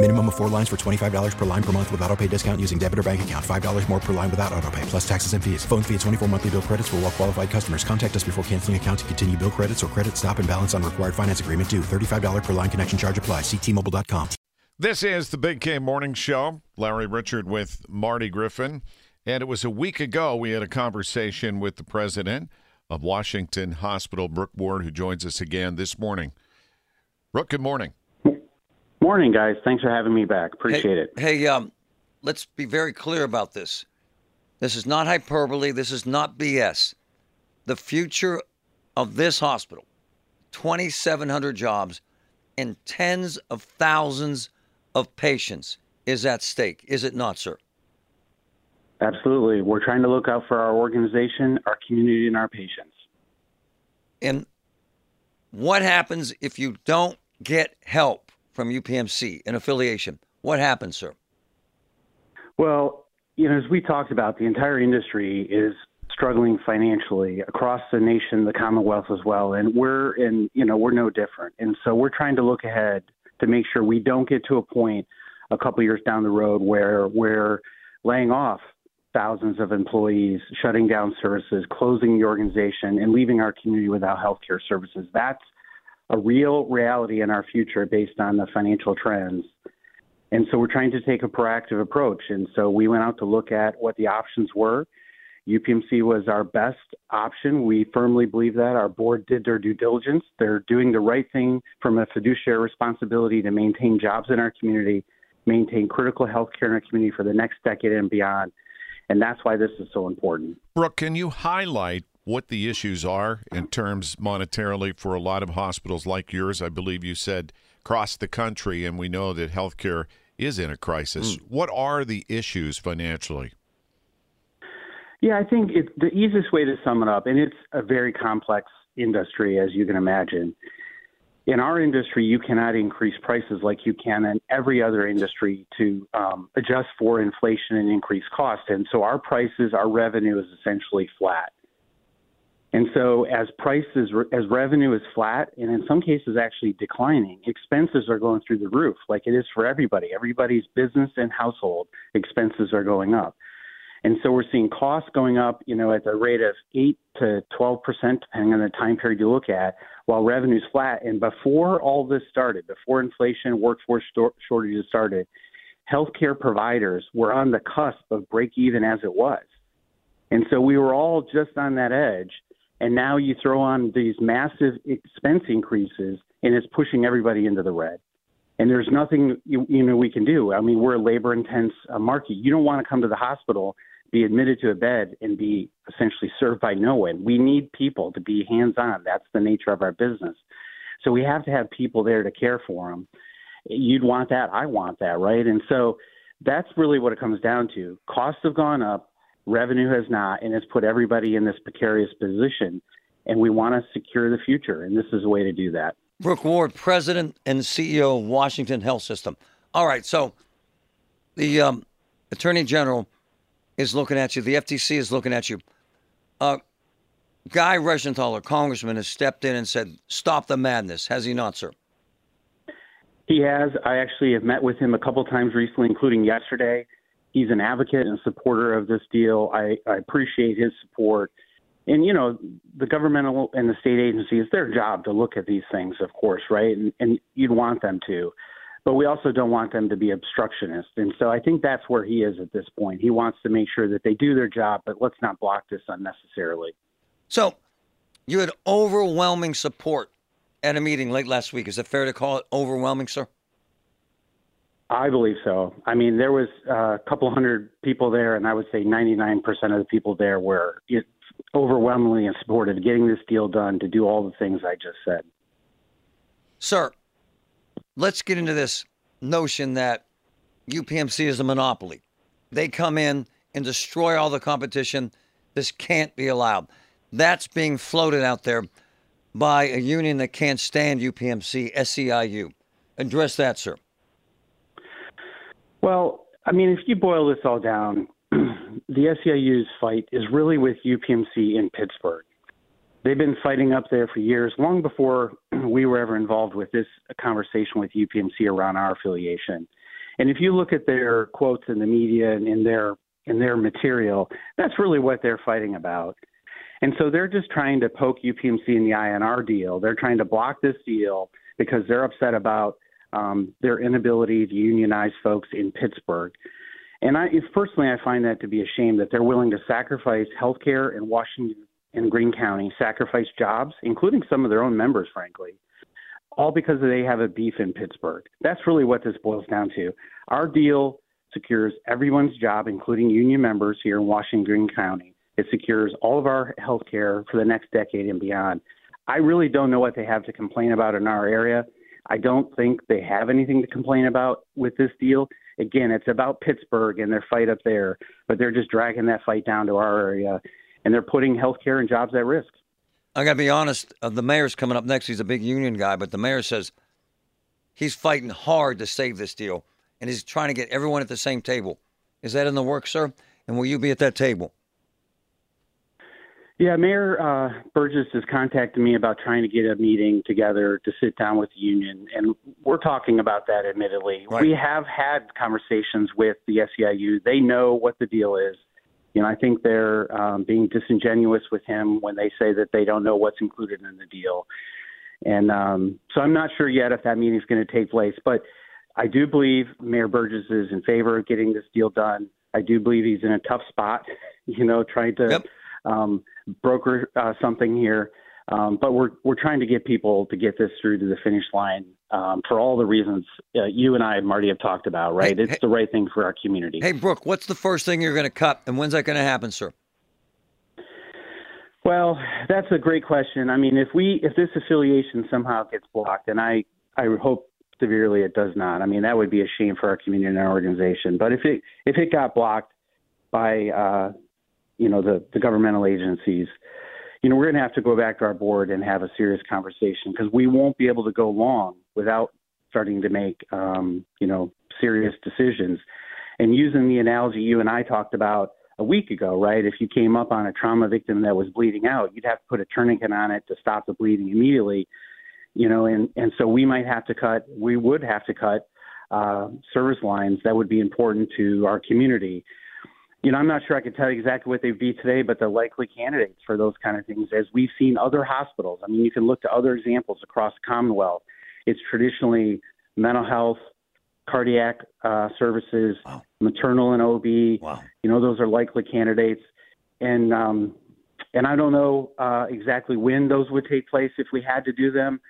Minimum of four lines for $25 per line per month with auto pay discount using debit or bank account. $5 more per line without auto pay, plus taxes and fees. Phone fee at 24 monthly bill credits for all well qualified customers. Contact us before canceling account to continue bill credits or credit stop and balance on required finance agreement due. $35 per line connection charge apply. Ctmobile.com. This is the Big K Morning Show. Larry Richert with Marty Griffin. And it was a week ago we had a conversation with the president of Washington Hospital, Brook Ward, who joins us again this morning. Brook, good morning. Morning, guys. Thanks for having me back. Appreciate hey, it. Hey, um, let's be very clear about this. This is not hyperbole. This is not BS. The future of this hospital, 2,700 jobs and tens of thousands of patients is at stake. Is it not, sir? Absolutely. We're trying to look out for our organization, our community, and our patients. And what happens if you don't get help from UPMC, an affiliation? What happened, sir? Well, you know, as we talked about, the entire industry is struggling financially across the nation, the Commonwealth as well, and we're in, you know, we're no different. And so we're trying to look ahead to make sure we don't get to a point a couple years down the road where we're laying off thousands of employees, shutting down services, closing the organization, and leaving our community without health care services. That's a real reality in our future based on the financial trends. And so we're trying to take a proactive approach. And so we went out to look at what the options were. UPMC was our best option. We firmly believe that. Our board did their due diligence. They're doing the right thing from a fiduciary responsibility to maintain jobs in our community, maintain critical health care in our community for the next decade and beyond. And that's why this is so important. Brook, can you highlight what the issues are in terms monetarily for a lot of hospitals like yours? I believe you said across the country, and we know that healthcare is in a crisis. Mm. What are the issues financially? Yeah, I think it's the easiest way to sum it up, and it's a very complex industry, as you can imagine. In our industry, you cannot increase prices like you can in every other industry to um, adjust for inflation and increase cost. And so our prices, our revenue is essentially flat. And so, as prices, as revenue is flat, and in some cases actually declining, expenses are going through the roof, like it is for everybody. Everybody's business and household expenses are going up. And so we're seeing costs going up, you know, at the rate of 8 to 12 percent, depending on the time period you look at, while revenue's flat. And before all this started, before inflation, workforce shortages started, healthcare providers were on the cusp of break even as it was. And so we were all just on that edge. And now you throw on these massive expense increases, and it's pushing everybody into the red and there's nothing you, you know we can do. I mean, we're a labor intense uh, market. You don't want to come to the hospital, be admitted to a bed, and be essentially served by no one. We need people to be hands on. That's the nature of our business. So we have to have people there to care for them. You'd want that. I want that, right? And so that's really what it comes down to. Costs have gone up, revenue has not, and it's put everybody in this precarious position. And we want to secure the future, and this is a way to do that. Brook Ward, President and CEO of Washington Health System. All right, so the um, Attorney General is looking at you. The FTC is looking at you. Uh, Guy Reschenthaler, Congressman, has stepped in and said, "Stop the madness." Has he not, sir? He has. I actually have met with him a couple times recently, including yesterday. He's an advocate and supporter of this deal. I, I appreciate his support and you know the governmental and the state agencies their job to look at these things of course right and, and you'd want them to but we also don't want them to be obstructionist and so i think that's where he is at this point he wants to make sure that they do their job but let's not block this unnecessarily So you had overwhelming support at a meeting late last week. Is it fair to call it overwhelming, sir? I believe so. I mean, there was uh, a couple hundred people there, and I would say 99% of the people there were overwhelmingly in support of getting this deal done to do all the things I just said. Sir, let's get into this notion that UPMC is a monopoly. They come in and destroy all the competition. This can't be allowed. That's being floated out there by a union that can't stand UPMC, SEIU. Address that, sir. Well, I mean, if you boil this all down, the SEIU's fight is really with UPMC in Pittsburgh. They've been fighting up there for years, long before we were ever involved with this conversation with UPMC around our affiliation. And if you look at their quotes in the media and in their in their material, that's really what they're fighting about. And so they're just trying to poke UPMC in the eye on our deal. They're trying to block this deal because they're upset about um, their inability to unionize folks in Pittsburgh. And I personally, I find that to be a shame that they're willing to sacrifice health care in Washington and Greene County, sacrifice jobs, including some of their own members, frankly, all because they have a beef in Pittsburgh. That's really what this boils down to. Our deal secures everyone's job, including union members here in Washington, Greene County. It secures all of our health care for the next decade and beyond. I really don't know what they have to complain about in our area. I don't think they have anything to complain about with this deal. Again, it's about Pittsburgh and their fight up there, but they're just dragging that fight down to our area, and they're putting healthcare and jobs at risk. I got to be honest. Uh, the mayor's coming up next. He's a big union guy, but the mayor says he's fighting hard to save this deal, and he's trying to get everyone at the same table. Is that in the works, sir? And will you be at that table? Yeah, Mayor uh, Burgess has contacted me about trying to get a meeting together to sit down with the union, and we're talking about that. Admittedly, right. we have had conversations with the SEIU. They know what the deal is. You know, I think they're um, being disingenuous with him when they say that they don't know what's included in the deal. And um, so I'm not sure yet if that meeting is going to take place, but I do believe Mayor Burgess is in favor of getting this deal done. I do believe he's in a tough spot, you know, trying to. Yep um, broker uh, something here. Um, but we're we're trying to get people to get this through to the finish line um, for all the reasons uh, you and I, Marty, have talked about. Right, hey, it's hey, the right thing for our community. Hey, Brook, what's the first thing you're going to cut, and when's that going to happen, sir? Well, that's a great question. I mean, if we if this affiliation somehow gets blocked, and I I hope severely it does not. I mean, that would be a shame for our community and our organization. But if it if it got blocked by uh, you know the the governmental agencies you know we're going to have to go back to our board and have a serious conversation because we won't be able to go long without starting to make um, you know serious decisions. And using the analogy you and I talked about a week ago right if you came up on a trauma victim that was bleeding out you'd have to put a tourniquet on it to stop the bleeding immediately you know and and so we might have to cut we would have to cut uh, service lines that would be important to our community you know, I'm not sure I can tell you exactly what they'd be today, but they're likely candidates for those kind of things, as we've seen other hospitals. I mean, you can look to other examples across the Commonwealth. It's traditionally mental health, cardiac uh, services, wow. maternal and OB. Wow. You know, those are likely candidates, and um, and I don't know uh, exactly when those would take place if we had to do them.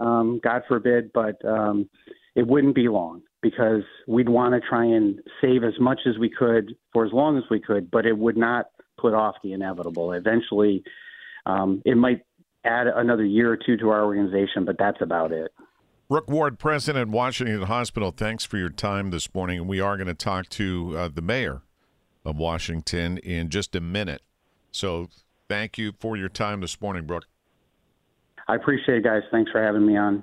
Um, God forbid, but um, it wouldn't be long because we'd want to try and save as much as we could for as long as we could, but it would not put off the inevitable. Eventually, um, it might add another year or two to our organization, but that's about it. Brook Ward, President, Washington Hospital, thanks for your time this morning. And we are going to talk to uh, the mayor of Washington in just a minute. So thank you for your time this morning, Brook. I appreciate it, guys. Thanks for having me on.